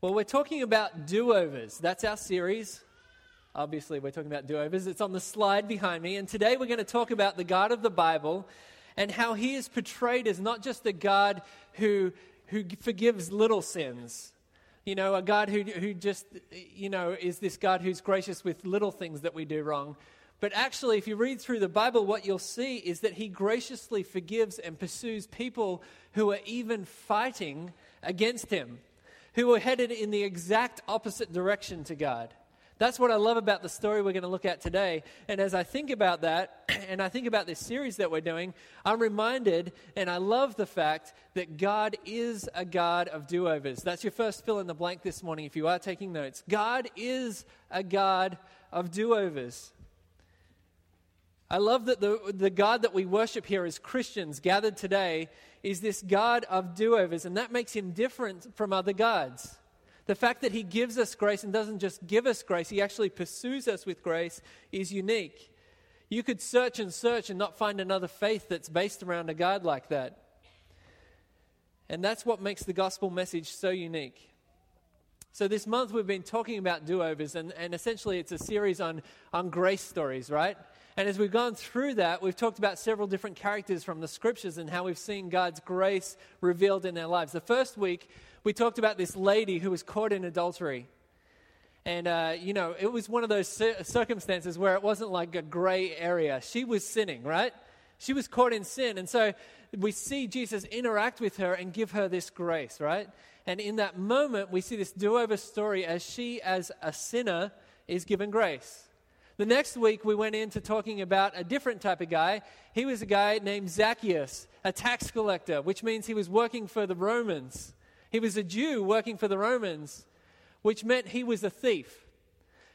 Well, we're talking about do overs. That's our series. Obviously, we're talking about do overs. It's on the slide behind me. And today we're going to talk about the God of the Bible and how he is portrayed as not just a God who, who forgives little sins, you know, a God who, who just, you know, is this God who's gracious with little things that we do wrong. But actually, if you read through the Bible, what you'll see is that he graciously forgives and pursues people who are even fighting against him who were headed in the exact opposite direction to God. That's what I love about the story we're going to look at today. And as I think about that, and I think about this series that we're doing, I'm reminded, and I love the fact that God is a God of do overs. That's your first fill in the blank this morning if you are taking notes. God is a God of do overs. I love that the, the God that we worship here as Christians gathered today is this God of do overs, and that makes him different from other gods. The fact that he gives us grace and doesn't just give us grace, he actually pursues us with grace, is unique. You could search and search and not find another faith that's based around a God like that. And that's what makes the gospel message so unique. So, this month we've been talking about do overs, and, and essentially it's a series on, on grace stories, right? And as we've gone through that, we've talked about several different characters from the scriptures and how we've seen God's grace revealed in their lives. The first week, we talked about this lady who was caught in adultery. And, uh, you know, it was one of those circumstances where it wasn't like a gray area. She was sinning, right? She was caught in sin. And so we see Jesus interact with her and give her this grace, right? And in that moment, we see this do over story as she, as a sinner, is given grace. The next week, we went into talking about a different type of guy. He was a guy named Zacchaeus, a tax collector, which means he was working for the Romans. He was a Jew working for the Romans, which meant he was a thief.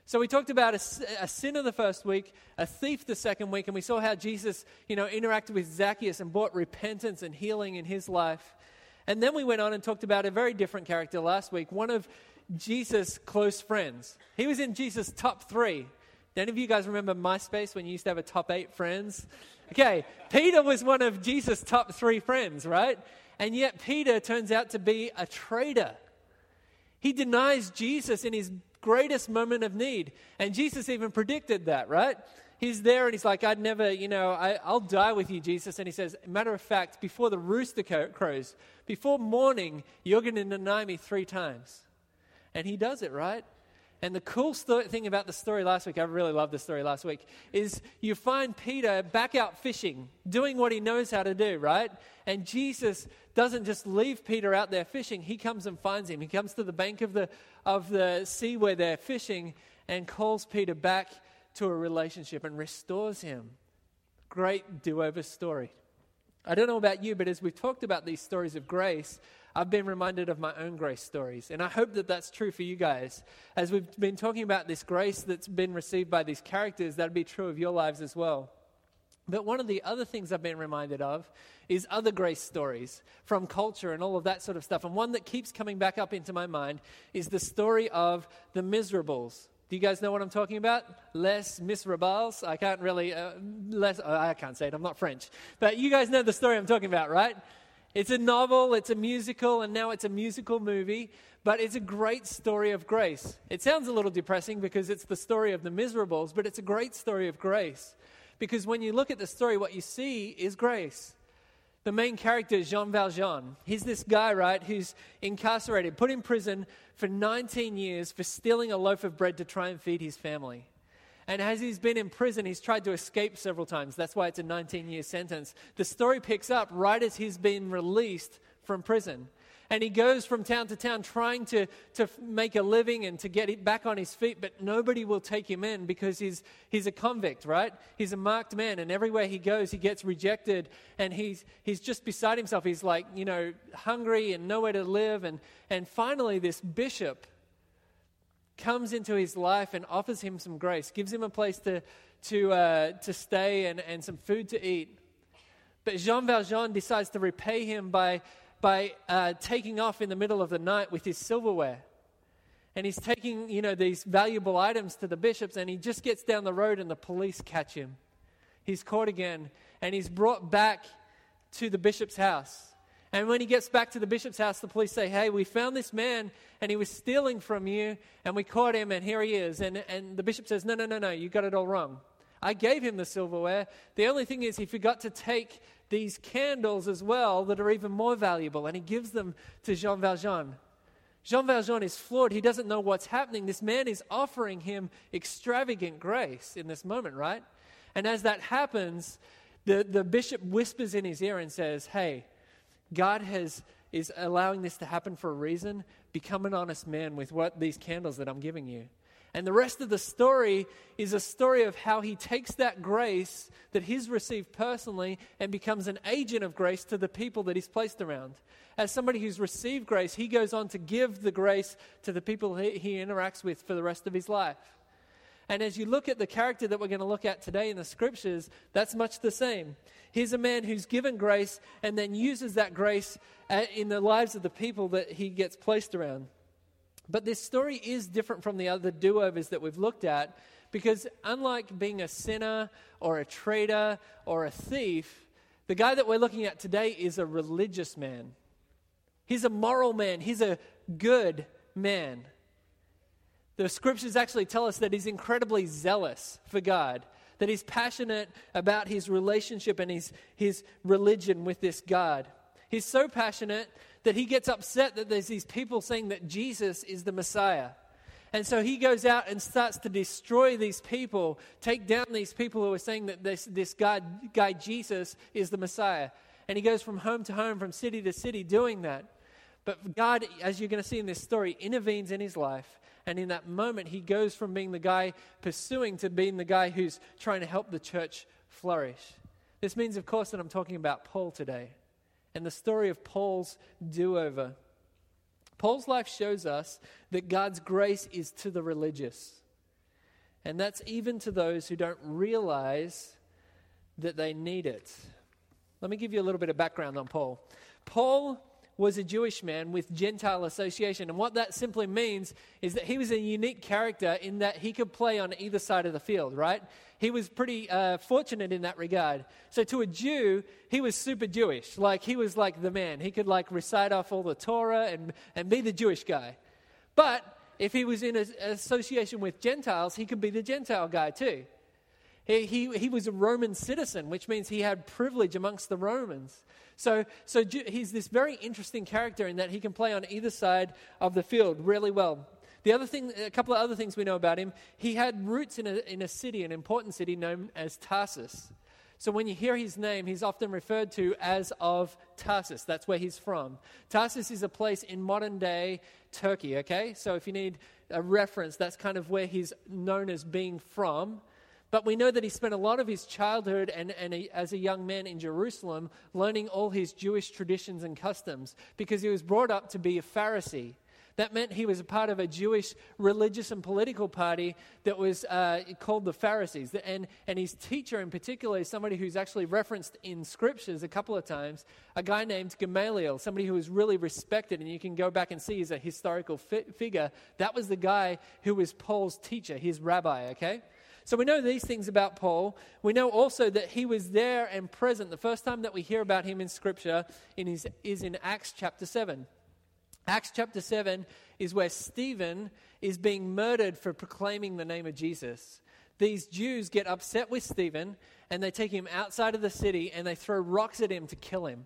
So we talked about a, a, sinner the first week, a thief the second week, and we saw how Jesus, you know, interacted with Zacchaeus and brought repentance and healing in his life. And then we went on and talked about a very different character last week, one of Jesus' close friends. He was in Jesus' top three. Any of you guys remember MySpace when you used to have a top eight friends? Okay, Peter was one of Jesus' top three friends, right? And yet Peter turns out to be a traitor. He denies Jesus in his greatest moment of need. And Jesus even predicted that, right? He's there and he's like, I'd never, you know, I, will die with you, Jesus. And he says, matter of fact, before the rooster crows, before morning, you're going to deny me three times. And he does it, right? And the cool thing about the story last week, I really loved the story last week, is you find Peter back out fishing, doing what he knows how to do, right? And Jesus doesn't just leave Peter out there fishing, he comes and finds him. He comes to the bank of the, of the sea where they're fishing and calls Peter back to a relationship and restores him. Great do over story. I don't know about you, but as we've talked about these stories of grace, I've been reminded of my own grace stories. And I hope that that's true for you guys. As we've been talking about this grace that's been received by these characters, that'll be true of your lives as well. But one of the other things I've been reminded of is other grace stories from culture and all of that sort of stuff. And one that keeps coming back up into my mind is the story of the Miserables. Do you guys know what I'm talking about? Les Miserables. I can't really, uh, less, uh, I can't say it, I'm not French. But you guys know the story I'm talking about, right? It's a novel, it's a musical, and now it's a musical movie, but it's a great story of grace. It sounds a little depressing because it's the story of the miserables, but it's a great story of grace. Because when you look at the story, what you see is grace. The main character is Jean Valjean. He's this guy, right, who's incarcerated, put in prison for 19 years for stealing a loaf of bread to try and feed his family. And as he's been in prison, he's tried to escape several times. That's why it's a 19 year sentence. The story picks up right as he's been released from prison. And he goes from town to town trying to, to make a living and to get back on his feet, but nobody will take him in because he's, he's a convict, right? He's a marked man, and everywhere he goes, he gets rejected, and he's, he's just beside himself. He's like, you know, hungry and nowhere to live. And, and finally, this bishop comes into his life and offers him some grace, gives him a place to, to, uh, to stay and, and some food to eat. But Jean Valjean decides to repay him by, by uh, taking off in the middle of the night with his silverware. And he's taking, you know, these valuable items to the bishops, and he just gets down the road, and the police catch him. He's caught again, and he's brought back to the bishop's house. And when he gets back to the bishop's house, the police say, Hey, we found this man and he was stealing from you and we caught him and here he is. And, and the bishop says, No, no, no, no, you got it all wrong. I gave him the silverware. The only thing is, he forgot to take these candles as well that are even more valuable. And he gives them to Jean Valjean. Jean Valjean is floored. He doesn't know what's happening. This man is offering him extravagant grace in this moment, right? And as that happens, the, the bishop whispers in his ear and says, Hey, God has, is allowing this to happen for a reason. Become an honest man with what these candles that I'm giving you. And the rest of the story is a story of how he takes that grace that he's received personally and becomes an agent of grace to the people that he's placed around. As somebody who's received grace, he goes on to give the grace to the people he, he interacts with for the rest of his life. And as you look at the character that we're going to look at today in the scriptures, that's much the same. He's a man who's given grace and then uses that grace uh, in the lives of the people that he gets placed around. But this story is different from the other do overs that we've looked at because, unlike being a sinner or a traitor or a thief, the guy that we're looking at today is a religious man. He's a moral man, he's a good man. The scriptures actually tell us that he's incredibly zealous for God, that he's passionate about his relationship and his, his religion with this God. He's so passionate that he gets upset that there's these people saying that Jesus is the Messiah. And so he goes out and starts to destroy these people, take down these people who are saying that this, this guy, guy Jesus is the Messiah. And he goes from home to home, from city to city, doing that. But God, as you're going to see in this story, intervenes in his life and in that moment, he goes from being the guy pursuing to being the guy who's trying to help the church flourish. This means, of course, that I'm talking about Paul today and the story of Paul's do over. Paul's life shows us that God's grace is to the religious. And that's even to those who don't realize that they need it. Let me give you a little bit of background on Paul. Paul was a Jewish man with Gentile association. And what that simply means is that he was a unique character in that he could play on either side of the field, right? He was pretty uh, fortunate in that regard. So to a Jew, he was super Jewish. Like he was like the man. He could like recite off all the Torah and, and be the Jewish guy. But if he was in an association with Gentiles, he could be the Gentile guy too. He, he, he was a Roman citizen, which means he had privilege amongst the Romans. So, so he's this very interesting character in that he can play on either side of the field really well. The other thing, a couple of other things we know about him, he had roots in a, in a city, an important city known as Tarsus. So when you hear his name, he's often referred to as of Tarsus. That's where he's from. Tarsus is a place in modern day Turkey, okay? So if you need a reference, that's kind of where he's known as being from. But we know that he spent a lot of his childhood and, and as a young man in Jerusalem learning all his Jewish traditions and customs because he was brought up to be a Pharisee. That meant he was a part of a Jewish religious and political party that was uh, called the Pharisees. And, and his teacher, in particular, is somebody who's actually referenced in scriptures a couple of times, a guy named Gamaliel, somebody who was really respected. And you can go back and see he's a historical fi- figure. That was the guy who was Paul's teacher, his rabbi, okay? So we know these things about Paul. We know also that he was there and present. The first time that we hear about him in Scripture in his, is in Acts chapter 7. Acts chapter 7 is where Stephen is being murdered for proclaiming the name of Jesus. These Jews get upset with Stephen and they take him outside of the city and they throw rocks at him to kill him.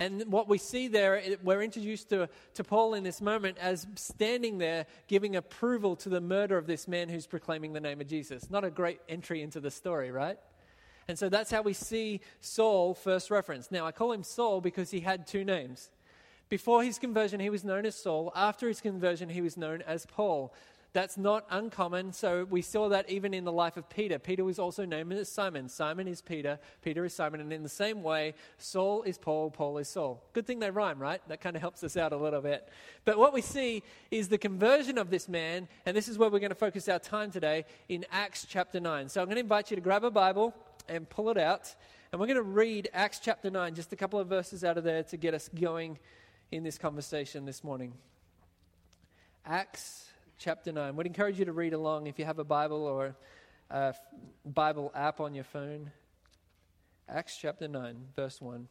And what we see there, we're introduced to, to Paul in this moment as standing there giving approval to the murder of this man who's proclaiming the name of Jesus. Not a great entry into the story, right? And so that's how we see Saul first referenced. Now, I call him Saul because he had two names. Before his conversion, he was known as Saul. After his conversion, he was known as Paul. That's not uncommon. So we saw that even in the life of Peter. Peter was also named as Simon. Simon is Peter. Peter is Simon. And in the same way, Saul is Paul. Paul is Saul. Good thing they rhyme, right? That kind of helps us out a little bit. But what we see is the conversion of this man. And this is where we're going to focus our time today in Acts chapter 9. So I'm going to invite you to grab a Bible and pull it out. And we're going to read Acts chapter 9, just a couple of verses out of there to get us going in this conversation this morning. Acts chapter 9. Would encourage you to read along if you have a Bible or a Bible app on your phone. Acts chapter 9, verse 1.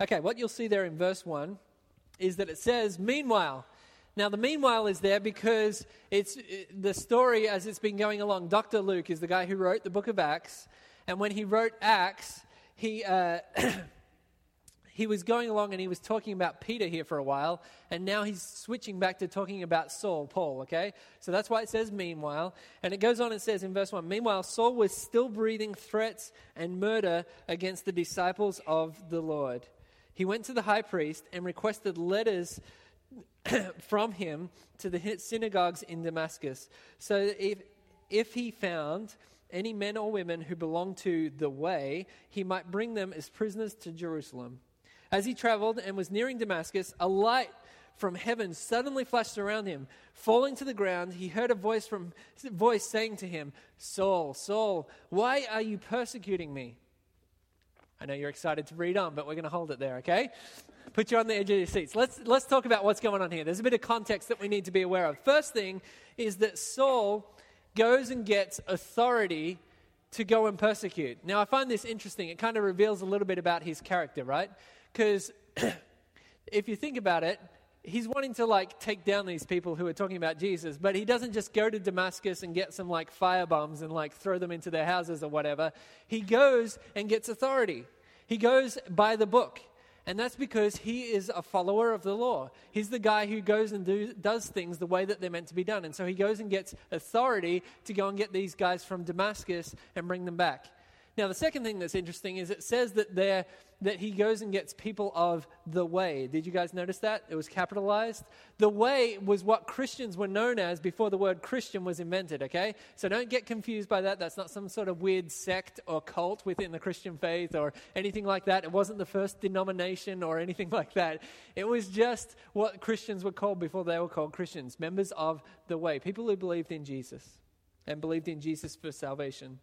Okay, what you'll see there in verse 1 is that it says, Meanwhile, now, the meanwhile is there because it's it, the story as it's been going along. Dr. Luke is the guy who wrote the book of Acts. And when he wrote Acts, he, uh, he was going along and he was talking about Peter here for a while, and now he's switching back to talking about Saul, Paul, okay? So that's why it says meanwhile. And it goes on and says in verse 1 Meanwhile, Saul was still breathing threats and murder against the disciples of the Lord. He went to the high priest and requested letters from him to the synagogues in Damascus. So if, if he found any men or women who belonged to the way, he might bring them as prisoners to Jerusalem. As he traveled and was nearing Damascus, a light from heaven suddenly flashed around him. Falling to the ground, he heard a voice from voice saying to him, "Saul, Saul, why are you persecuting me?" I know you're excited to read on, but we're going to hold it there, okay? Put you on the edge of your seats. Let's let's talk about what's going on here. There's a bit of context that we need to be aware of. First thing is that Saul goes and gets authority to go and persecute. Now, I find this interesting. It kind of reveals a little bit about his character, right? Because if you think about it, he's wanting to like take down these people who are talking about Jesus, but he doesn't just go to Damascus and get some like fire bombs and like throw them into their houses or whatever. He goes and gets authority. He goes by the book. And that's because he is a follower of the law. He's the guy who goes and do, does things the way that they're meant to be done. And so he goes and gets authority to go and get these guys from Damascus and bring them back. Now, the second thing that's interesting is it says that there that he goes and gets people of the way. Did you guys notice that? It was capitalized. The way was what Christians were known as before the word Christian was invented, okay? So don't get confused by that. That's not some sort of weird sect or cult within the Christian faith or anything like that. It wasn't the first denomination or anything like that. It was just what Christians were called before they were called Christians, members of the way, people who believed in Jesus and believed in Jesus for salvation.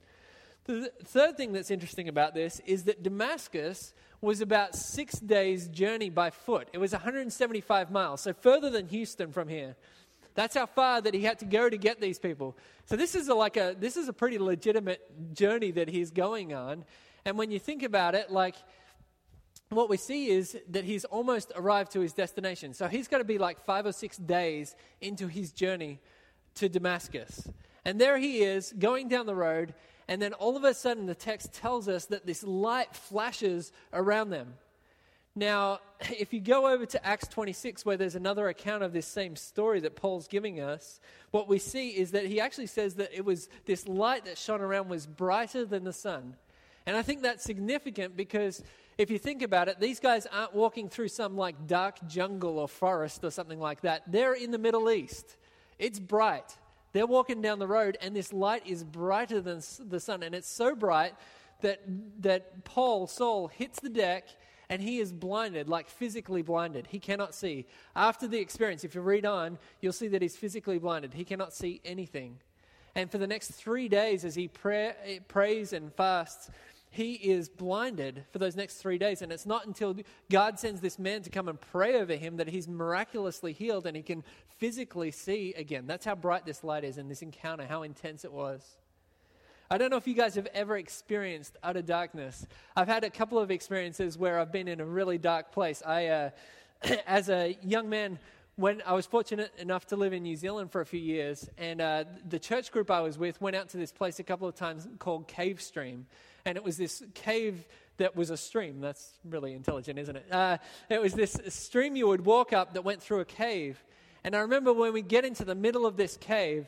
The third thing that's interesting about this is that Damascus was about six days' journey by foot. It was 175 miles, so further than Houston from here. That's how far that he had to go to get these people. So this is a, like a this is a pretty legitimate journey that he's going on. And when you think about it, like what we see is that he's almost arrived to his destination. So he's got to be like five or six days into his journey to Damascus. And there he is going down the road, and then all of a sudden, the text tells us that this light flashes around them. Now, if you go over to Acts 26, where there's another account of this same story that Paul's giving us, what we see is that he actually says that it was this light that shone around was brighter than the sun. And I think that's significant because if you think about it, these guys aren't walking through some like dark jungle or forest or something like that. They're in the Middle East. It's bright. They're walking down the road, and this light is brighter than the sun. And it's so bright that, that Paul, Saul, hits the deck and he is blinded, like physically blinded. He cannot see. After the experience, if you read on, you'll see that he's physically blinded. He cannot see anything. And for the next three days, as he pray, prays and fasts, he is blinded for those next three days. And it's not until God sends this man to come and pray over him that he's miraculously healed and he can physically see again. That's how bright this light is in this encounter, how intense it was. I don't know if you guys have ever experienced utter darkness. I've had a couple of experiences where I've been in a really dark place. I, uh, as a young man, when I was fortunate enough to live in New Zealand for a few years, and uh, the church group I was with went out to this place a couple of times called Cave Stream and it was this cave that was a stream. That's really intelligent, isn't it? Uh, it was this stream you would walk up that went through a cave. And I remember when we get into the middle of this cave,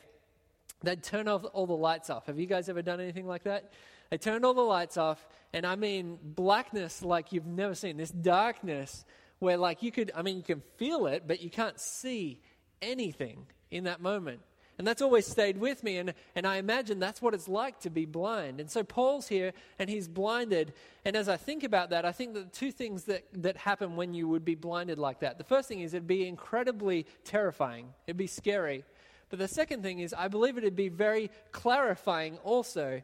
they'd turn off all the lights off. Have you guys ever done anything like that? They turned all the lights off, and I mean blackness like you've never seen. This darkness where, like, you could, I mean, you can feel it, but you can't see anything in that moment. And that's always stayed with me. And, and I imagine that's what it's like to be blind. And so Paul's here and he's blinded. And as I think about that, I think that two things that, that happen when you would be blinded like that. The first thing is it'd be incredibly terrifying, it'd be scary. But the second thing is, I believe it'd be very clarifying also.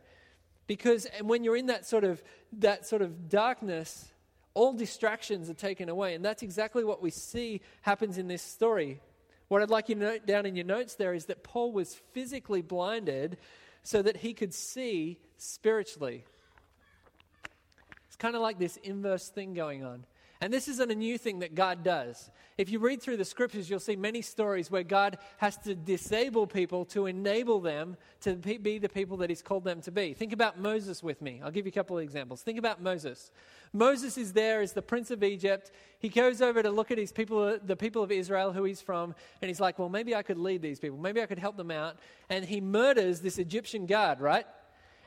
Because when you're in that sort of, that sort of darkness, all distractions are taken away. And that's exactly what we see happens in this story. What I'd like you to note down in your notes there is that Paul was physically blinded so that he could see spiritually. It's kind of like this inverse thing going on. And this isn't a new thing that God does. If you read through the scriptures, you'll see many stories where God has to disable people to enable them to be the people that He's called them to be. Think about Moses with me. I'll give you a couple of examples. Think about Moses. Moses is there as the prince of Egypt. He goes over to look at his people, the people of Israel, who he's from, and he's like, well, maybe I could lead these people. Maybe I could help them out. And he murders this Egyptian guard, right?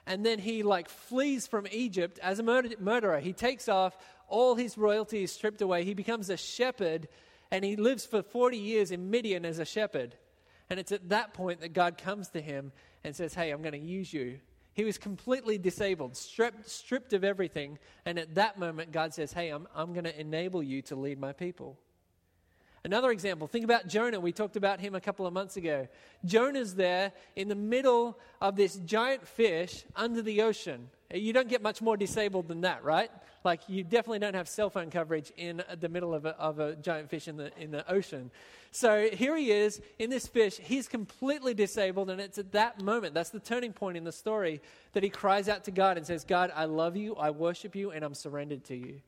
and then he like flees from Egypt as a murder- murderer. He takes off, all his royalty is stripped away. He becomes a shepherd, and he lives for 40 years in Midian as a shepherd. And it's at that point that God comes to him and says, Hey, I'm going to use you. He was completely disabled, stripped, stripped of everything. And at that moment, God says, Hey, I'm, I'm going to enable you to lead my people. Another example, think about Jonah. We talked about him a couple of months ago. Jonah's there in the middle of this giant fish under the ocean. You don't get much more disabled than that, right? Like, you definitely don't have cell phone coverage in the middle of a, of a giant fish in the, in the ocean. So here he is in this fish. He's completely disabled, and it's at that moment, that's the turning point in the story, that he cries out to God and says, God, I love you, I worship you, and I'm surrendered to you.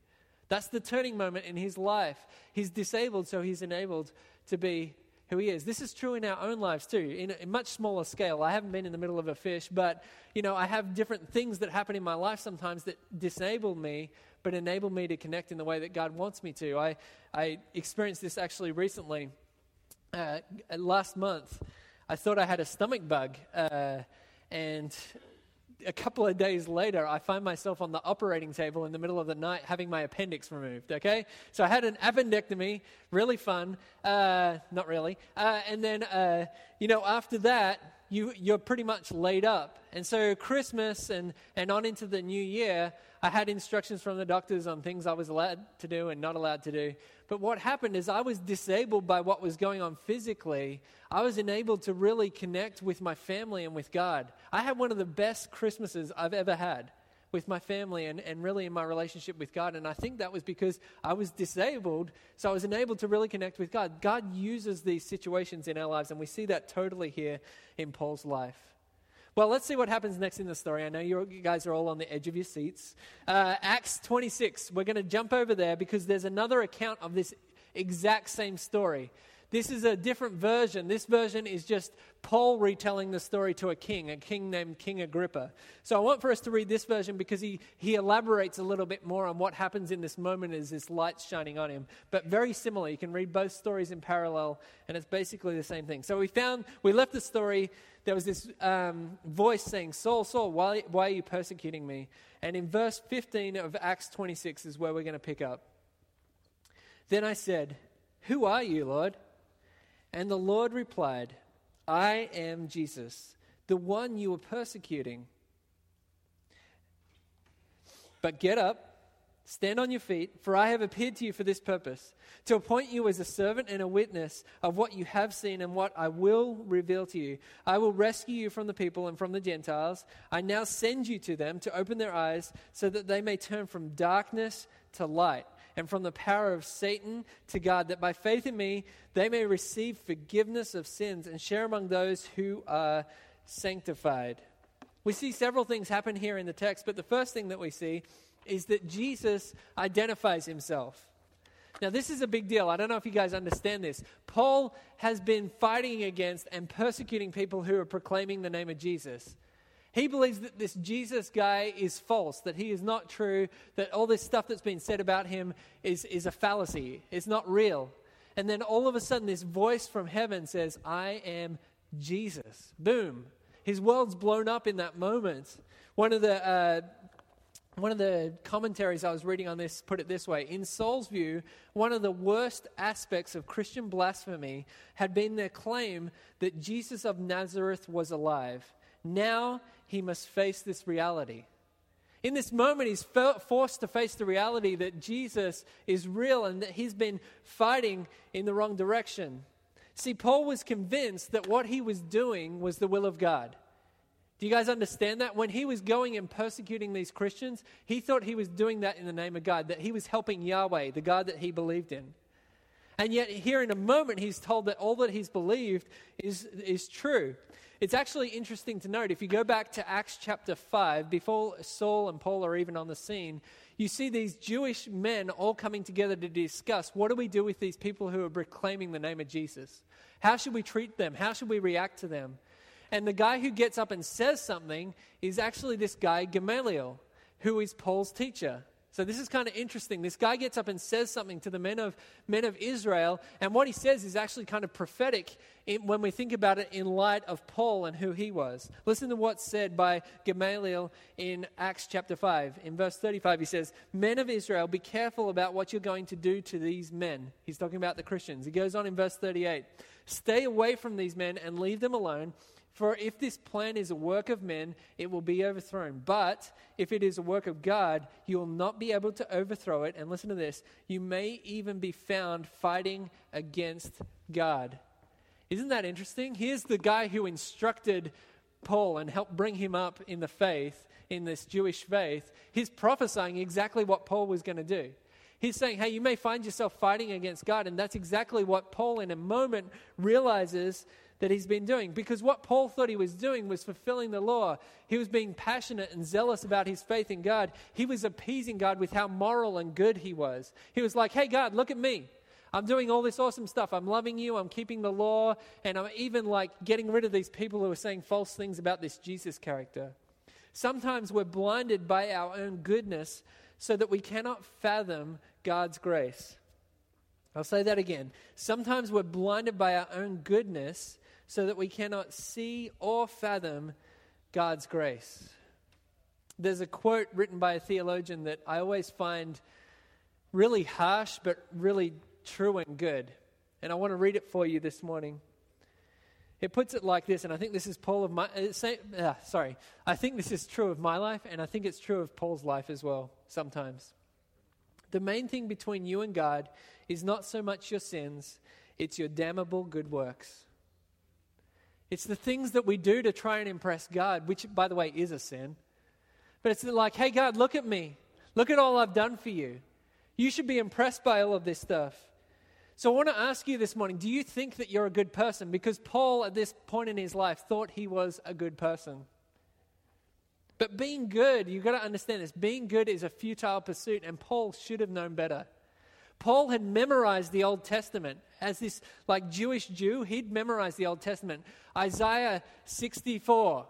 That's the turning moment in his life. He's disabled, so he's enabled to be who he is. This is true in our own lives too, in a much smaller scale. I haven't been in the middle of a fish, but you know, I have different things that happen in my life sometimes that disable me, but enable me to connect in the way that God wants me to. I, I experienced this actually recently. Uh, last month, I thought I had a stomach bug, uh, and a couple of days later, I find myself on the operating table in the middle of the night having my appendix removed. Okay? So I had an appendectomy, really fun. Uh, not really. Uh, and then, uh, you know, after that, you, you're pretty much laid up. And so, Christmas and, and on into the new year, I had instructions from the doctors on things I was allowed to do and not allowed to do. But what happened is I was disabled by what was going on physically. I was enabled to really connect with my family and with God. I had one of the best Christmases I've ever had with my family and, and really in my relationship with God. And I think that was because I was disabled, so I was enabled to really connect with God. God uses these situations in our lives, and we see that totally here in Paul's life. Well, let's see what happens next in the story. I know you guys are all on the edge of your seats. Uh, Acts 26, we're going to jump over there because there's another account of this exact same story. This is a different version. This version is just Paul retelling the story to a king, a king named King Agrippa. So I want for us to read this version because he, he elaborates a little bit more on what happens in this moment as this light's shining on him. But very similar. You can read both stories in parallel, and it's basically the same thing. So we found, we left the story, there was this um, voice saying, Saul, Saul, why, why are you persecuting me? And in verse 15 of Acts 26 is where we're going to pick up. Then I said, Who are you, Lord? And the Lord replied, I am Jesus, the one you were persecuting. But get up, stand on your feet, for I have appeared to you for this purpose to appoint you as a servant and a witness of what you have seen and what I will reveal to you. I will rescue you from the people and from the Gentiles. I now send you to them to open their eyes so that they may turn from darkness to light and from the power of Satan to God, that by faith in me they may receive forgiveness of sins and share among those who are sanctified. We see several things happen here in the text, but the first thing that we see is that Jesus identifies himself. Now, this is a big deal. I don't know if you guys understand this. Paul has been fighting against and persecuting people who are proclaiming the name of Jesus. He believes that this Jesus guy is false, that he is not true, that all this stuff that's been said about him is, is a fallacy, it's not real. And then all of a sudden, this voice from heaven says, I am Jesus. Boom. His world's blown up in that moment. One of the. Uh, one of the commentaries I was reading on this put it this way In Saul's view, one of the worst aspects of Christian blasphemy had been their claim that Jesus of Nazareth was alive. Now he must face this reality. In this moment, he's forced to face the reality that Jesus is real and that he's been fighting in the wrong direction. See, Paul was convinced that what he was doing was the will of God. Do you guys understand that? When he was going and persecuting these Christians, he thought he was doing that in the name of God, that he was helping Yahweh, the God that he believed in. And yet, here in a moment, he's told that all that he's believed is, is true. It's actually interesting to note if you go back to Acts chapter 5, before Saul and Paul are even on the scene, you see these Jewish men all coming together to discuss what do we do with these people who are proclaiming the name of Jesus? How should we treat them? How should we react to them? And the guy who gets up and says something is actually this guy, Gamaliel, who is Paul's teacher. So this is kind of interesting. This guy gets up and says something to the men of men of Israel, and what he says is actually kind of prophetic in, when we think about it in light of Paul and who he was. Listen to what's said by Gamaliel in Acts chapter 5. In verse 35 he says, "Men of Israel, be careful about what you're going to do to these men." He's talking about the Christians. He goes on in verse 38, "Stay away from these men and leave them alone." For if this plan is a work of men, it will be overthrown. But if it is a work of God, you will not be able to overthrow it. And listen to this you may even be found fighting against God. Isn't that interesting? Here's the guy who instructed Paul and helped bring him up in the faith, in this Jewish faith. He's prophesying exactly what Paul was going to do. He's saying, hey, you may find yourself fighting against God. And that's exactly what Paul, in a moment, realizes that he's been doing. Because what Paul thought he was doing was fulfilling the law. He was being passionate and zealous about his faith in God. He was appeasing God with how moral and good he was. He was like, hey, God, look at me. I'm doing all this awesome stuff. I'm loving you. I'm keeping the law. And I'm even like getting rid of these people who are saying false things about this Jesus character. Sometimes we're blinded by our own goodness so that we cannot fathom God's grace. I'll say that again. Sometimes we're blinded by our own goodness so that we cannot see or fathom God's grace. There's a quote written by a theologian that I always find really harsh but really true and good. And I want to read it for you this morning. It puts it like this, and I think this is Paul of my. Uh, say, uh, sorry, I think this is true of my life, and I think it's true of Paul's life as well. Sometimes, the main thing between you and God is not so much your sins; it's your damnable good works. It's the things that we do to try and impress God, which, by the way, is a sin. But it's like, hey, God, look at me. Look at all I've done for you. You should be impressed by all of this stuff. So I want to ask you this morning do you think that you're a good person? Because Paul, at this point in his life, thought he was a good person. But being good, you've got to understand this being good is a futile pursuit, and Paul should have known better. Paul had memorized the Old Testament. As this like Jewish Jew, he'd memorized the Old Testament. Isaiah 64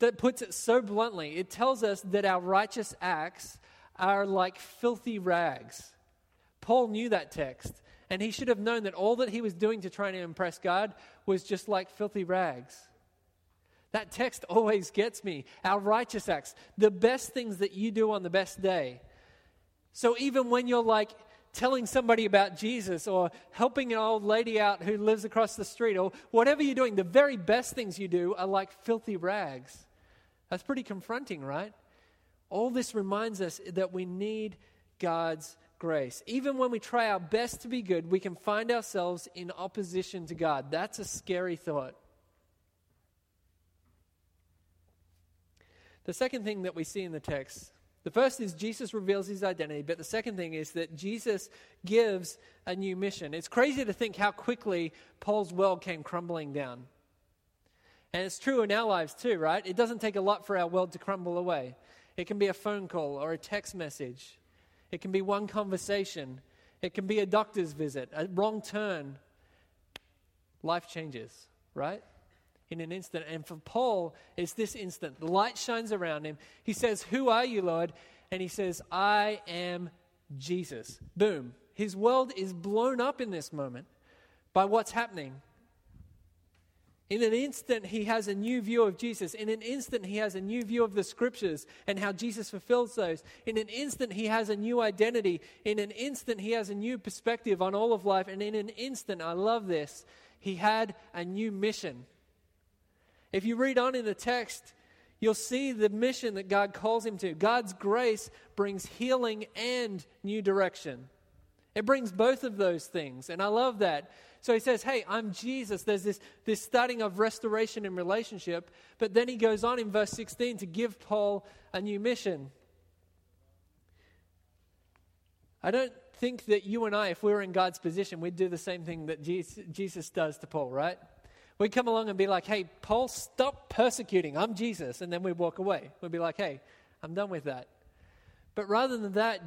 that puts it so bluntly. It tells us that our righteous acts are like filthy rags. Paul knew that text, and he should have known that all that he was doing to try to impress God was just like filthy rags. That text always gets me. Our righteous acts, the best things that you do on the best day. So even when you're like, telling somebody about Jesus or helping an old lady out who lives across the street or whatever you're doing, the very best things you do are like filthy rags. That's pretty confronting, right? All this reminds us that we need God's grace. Even when we try our best to be good, we can find ourselves in opposition to God. That's a scary thought. The second thing that we see in the text the first is Jesus reveals his identity, but the second thing is that Jesus gives a new mission. It's crazy to think how quickly Paul's world came crumbling down. And it's true in our lives too, right? It doesn't take a lot for our world to crumble away. It can be a phone call or a text message, it can be one conversation, it can be a doctor's visit, a wrong turn. Life changes, right? In an instant. And for Paul, it's this instant. The light shines around him. He says, Who are you, Lord? And he says, I am Jesus. Boom. His world is blown up in this moment by what's happening. In an instant, he has a new view of Jesus. In an instant, he has a new view of the scriptures and how Jesus fulfills those. In an instant, he has a new identity. In an instant, he has a new perspective on all of life. And in an instant, I love this, he had a new mission. If you read on in the text, you'll see the mission that God calls him to. God's grace brings healing and new direction. It brings both of those things, and I love that. So he says, Hey, I'm Jesus. There's this, this starting of restoration in relationship, but then he goes on in verse 16 to give Paul a new mission. I don't think that you and I, if we were in God's position, we'd do the same thing that Jesus does to Paul, right? We'd come along and be like, hey, Paul, stop persecuting. I'm Jesus. And then we'd walk away. We'd be like, hey, I'm done with that. But rather than that,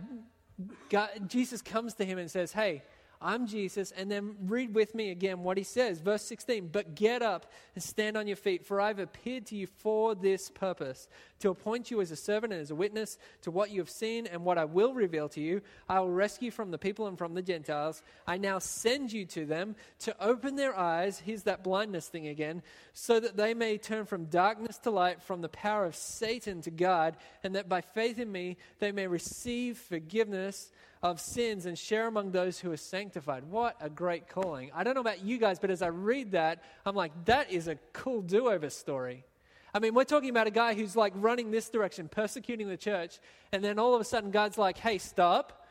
God, Jesus comes to him and says, Hey, I'm Jesus. And then read with me again what he says. Verse 16 But get up and stand on your feet, for I've appeared to you for this purpose, to appoint you as a servant and as a witness to what you have seen and what I will reveal to you. I will rescue from the people and from the Gentiles. I now send you to them to open their eyes. Here's that blindness thing again, so that they may turn from darkness to light, from the power of Satan to God, and that by faith in me they may receive forgiveness of sins and share among those who are sanctified. What a great calling. I don't know about you guys, but as I read that, I'm like, that is a cool do over story. I mean, we're talking about a guy who's like running this direction, persecuting the church, and then all of a sudden God's like, hey, stop.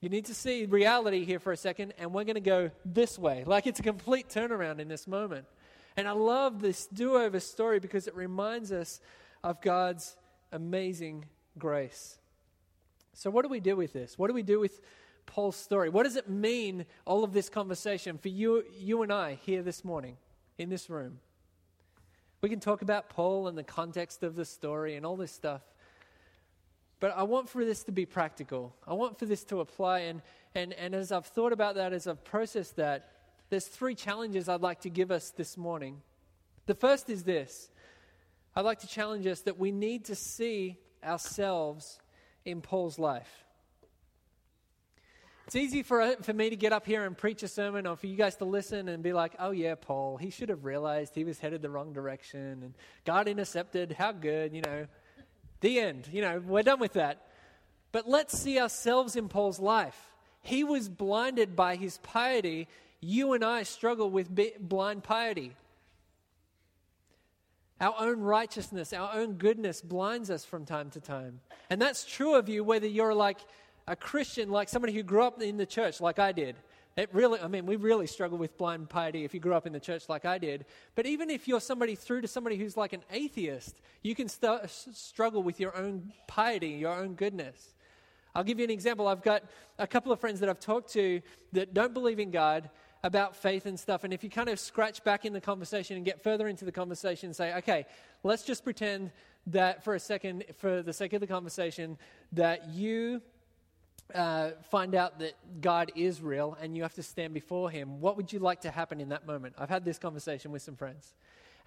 You need to see reality here for a second, and we're going to go this way. Like it's a complete turnaround in this moment. And I love this do over story because it reminds us of God's amazing grace. So, what do we do with this? What do we do with Paul's story? What does it mean, all of this conversation, for you, you and I here this morning in this room? We can talk about Paul and the context of the story and all this stuff. But I want for this to be practical. I want for this to apply. And, and, and as I've thought about that, as I've processed that, there's three challenges I'd like to give us this morning. The first is this I'd like to challenge us that we need to see ourselves in Paul's life. It's easy for, for me to get up here and preach a sermon or for you guys to listen and be like, oh, yeah, Paul, he should have realized he was headed the wrong direction and God intercepted. How good, you know. The end. You know, we're done with that. But let's see ourselves in Paul's life. He was blinded by his piety. You and I struggle with blind piety. Our own righteousness, our own goodness blinds us from time to time. And that's true of you whether you're like a Christian, like somebody who grew up in the church, like I did. It really, I mean, we really struggle with blind piety if you grew up in the church like I did. But even if you're somebody through to somebody who's like an atheist, you can st- struggle with your own piety, your own goodness. I'll give you an example. I've got a couple of friends that I've talked to that don't believe in God, about faith and stuff. And if you kind of scratch back in the conversation and get further into the conversation say, okay, let's just pretend that for a second, for the sake of the conversation, that you uh, find out that God is real and you have to stand before Him, what would you like to happen in that moment? I've had this conversation with some friends.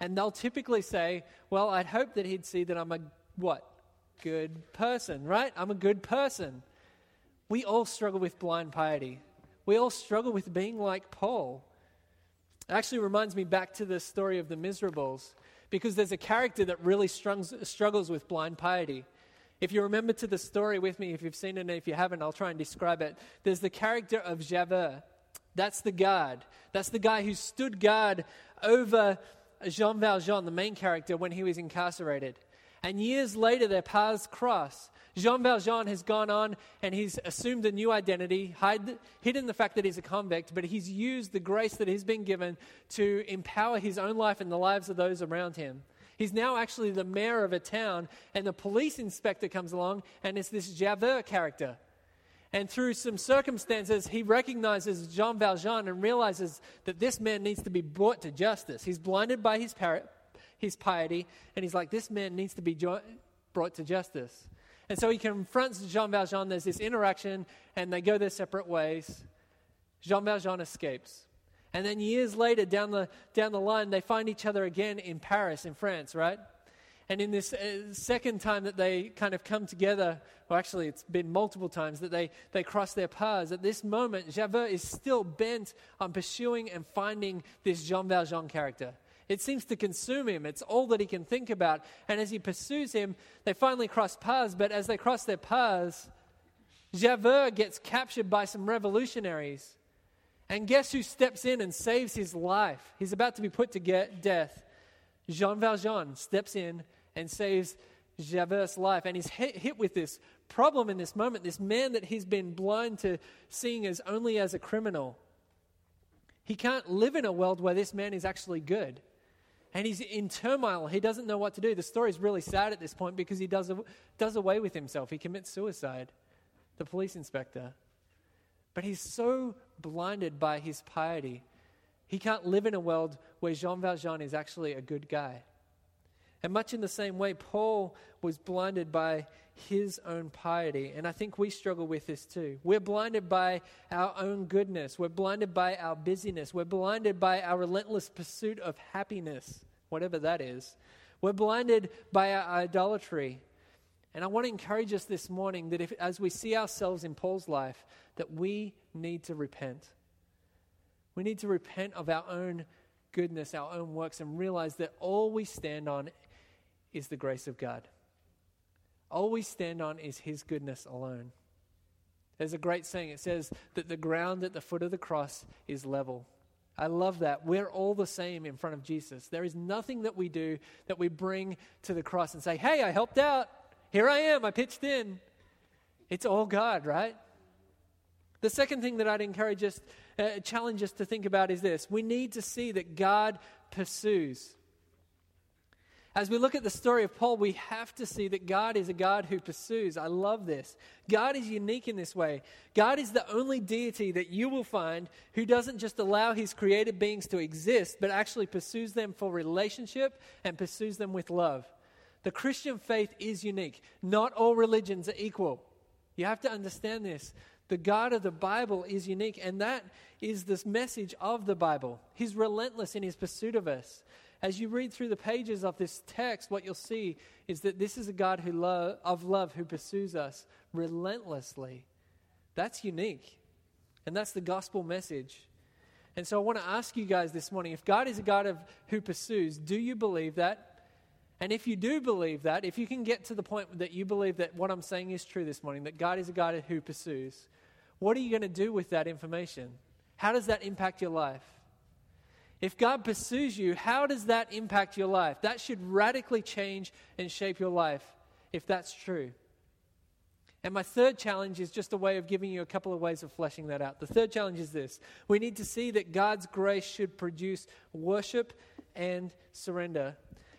And they'll typically say, well, I'd hope that He'd see that I'm a what? Good person, right? I'm a good person. We all struggle with blind piety. We all struggle with being like Paul. It actually reminds me back to the story of the Miserables because there's a character that really struggles with blind piety. If you remember to the story with me, if you've seen it and if you haven't, I'll try and describe it. There's the character of Javert. That's the guard. That's the guy who stood guard over Jean Valjean, the main character, when he was incarcerated. And years later, their paths cross. Jean Valjean has gone on and he's assumed a new identity, hide, hidden the fact that he's a convict, but he's used the grace that he's been given to empower his own life and the lives of those around him. He's now actually the mayor of a town, and the police inspector comes along, and it's this Javert character. And through some circumstances, he recognizes Jean Valjean and realizes that this man needs to be brought to justice. He's blinded by his, par- his piety, and he's like, this man needs to be jo- brought to justice. And so he confronts Jean Valjean. There's this interaction, and they go their separate ways. Jean Valjean escapes. And then years later, down the, down the line, they find each other again in Paris, in France, right? And in this uh, second time that they kind of come together, well, actually, it's been multiple times that they, they cross their paths. At this moment, Javert is still bent on pursuing and finding this Jean Valjean character. It seems to consume him. It's all that he can think about. And as he pursues him, they finally cross paths. But as they cross their paths, Javert gets captured by some revolutionaries. And guess who steps in and saves his life? He's about to be put to get death. Jean Valjean steps in and saves Javert's life. And he's hit, hit with this problem in this moment this man that he's been blind to seeing as only as a criminal. He can't live in a world where this man is actually good and he's in turmoil. He doesn't know what to do. The story is really sad at this point because he does, does away with himself. He commits suicide, the police inspector. But he's so blinded by his piety, he can't live in a world where Jean Valjean is actually a good guy. And much in the same way, Paul was blinded by his own piety. And I think we struggle with this too. We're blinded by our own goodness. We're blinded by our busyness. We're blinded by our relentless pursuit of happiness, whatever that is. We're blinded by our idolatry. And I want to encourage us this morning that if, as we see ourselves in Paul's life, that we need to repent. We need to repent of our own goodness, our own works, and realize that all we stand on is the grace of God. All we stand on is His goodness alone. There's a great saying. It says that the ground at the foot of the cross is level. I love that. We're all the same in front of Jesus. There is nothing that we do that we bring to the cross and say, hey, I helped out. Here I am. I pitched in. It's all God, right? The second thing that I'd encourage us, uh, challenge us to think about is this we need to see that God pursues. As we look at the story of Paul, we have to see that God is a God who pursues. I love this. God is unique in this way. God is the only deity that you will find who doesn't just allow his created beings to exist, but actually pursues them for relationship and pursues them with love. The Christian faith is unique. Not all religions are equal. You have to understand this. The God of the Bible is unique, and that is this message of the Bible. He's relentless in his pursuit of us. As you read through the pages of this text, what you'll see is that this is a God who lo- of love who pursues us relentlessly. That's unique. And that's the gospel message. And so I want to ask you guys this morning if God is a God of, who pursues, do you believe that? And if you do believe that, if you can get to the point that you believe that what I'm saying is true this morning, that God is a God who pursues, what are you going to do with that information? How does that impact your life? If God pursues you, how does that impact your life? That should radically change and shape your life if that's true. And my third challenge is just a way of giving you a couple of ways of fleshing that out. The third challenge is this we need to see that God's grace should produce worship and surrender.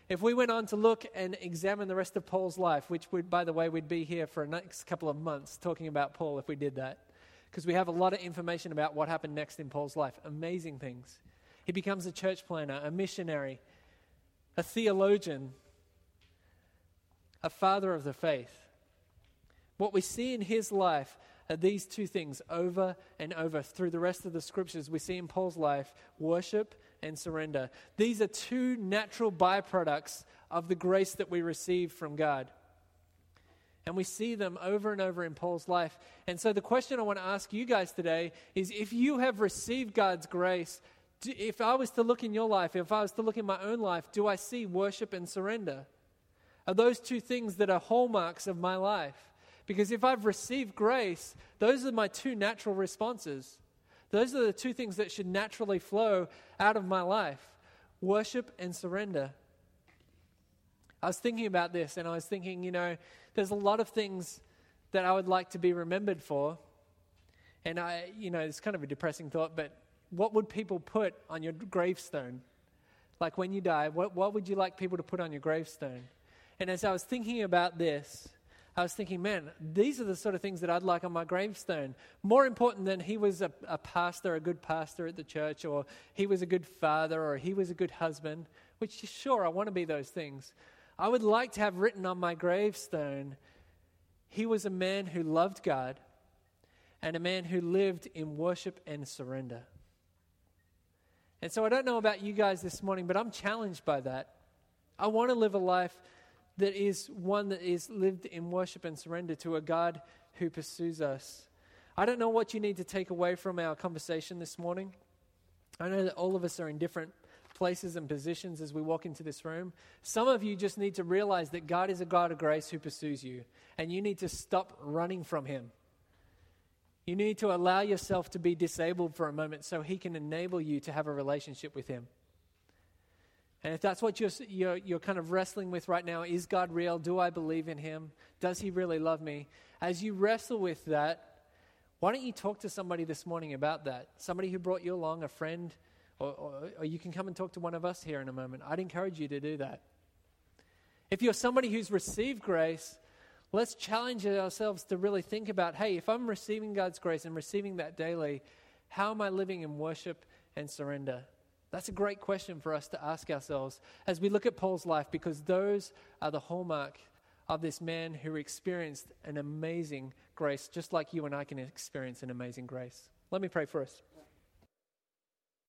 If we went on to look and examine the rest of Paul's life, which would, by the way, we'd be here for a next couple of months talking about Paul if we did that, because we have a lot of information about what happened next in Paul's life. Amazing things. He becomes a church planter, a missionary, a theologian, a father of the faith. What we see in his life are these two things over and over through the rest of the scriptures. We see in Paul's life worship and surrender. These are two natural byproducts of the grace that we receive from God. And we see them over and over in Paul's life. And so the question I want to ask you guys today is if you have received God's grace, if I was to look in your life, if I was to look in my own life, do I see worship and surrender? Are those two things that are hallmarks of my life? Because if I've received grace, those are my two natural responses. Those are the two things that should naturally flow out of my life worship and surrender. I was thinking about this and I was thinking, you know, there's a lot of things that I would like to be remembered for. And I, you know, it's kind of a depressing thought, but what would people put on your gravestone? Like when you die, what, what would you like people to put on your gravestone? And as I was thinking about this, I was thinking, man, these are the sort of things that I'd like on my gravestone. More important than he was a, a, pastor, a good pastor at the church, or he was a good father, or he was a good husband, which, sure, I want to be those things. I would like to have written on my gravestone, he was a man who loved God and a man who lived in worship and surrender. And so I don't know about you guys this morning, but I'm challenged by that. I want to live a life that is one that is lived in worship and surrender to a God who pursues us. I don't know what you need to take away from our conversation this morning. I know that all of us are in different places and positions as we walk into this room. Some of you just need to realize that God is a God of grace who pursues you, and you need to stop running from Him. You need to allow yourself to be disabled for a moment so He can enable you to have a relationship with Him. And if that's what you're, you're, you're, kind of wrestling with right now, is God real? Do I believe in Him? Does He really love me? As you wrestle with that, why don't you talk to somebody this morning about that? Somebody who brought you along, a friend, or, or, or you can come and talk to one of us here in a moment. I'd encourage you to do that. If you're somebody who's received grace, let's challenge ourselves to really think about hey, if I'm receiving God's grace and receiving that daily, how am I living in worship and surrender? That's a great question for us to ask ourselves as we look at Paul's life because those are the hallmark of this man who experienced an amazing grace, just like you and I can experience an amazing grace. Let me pray for us.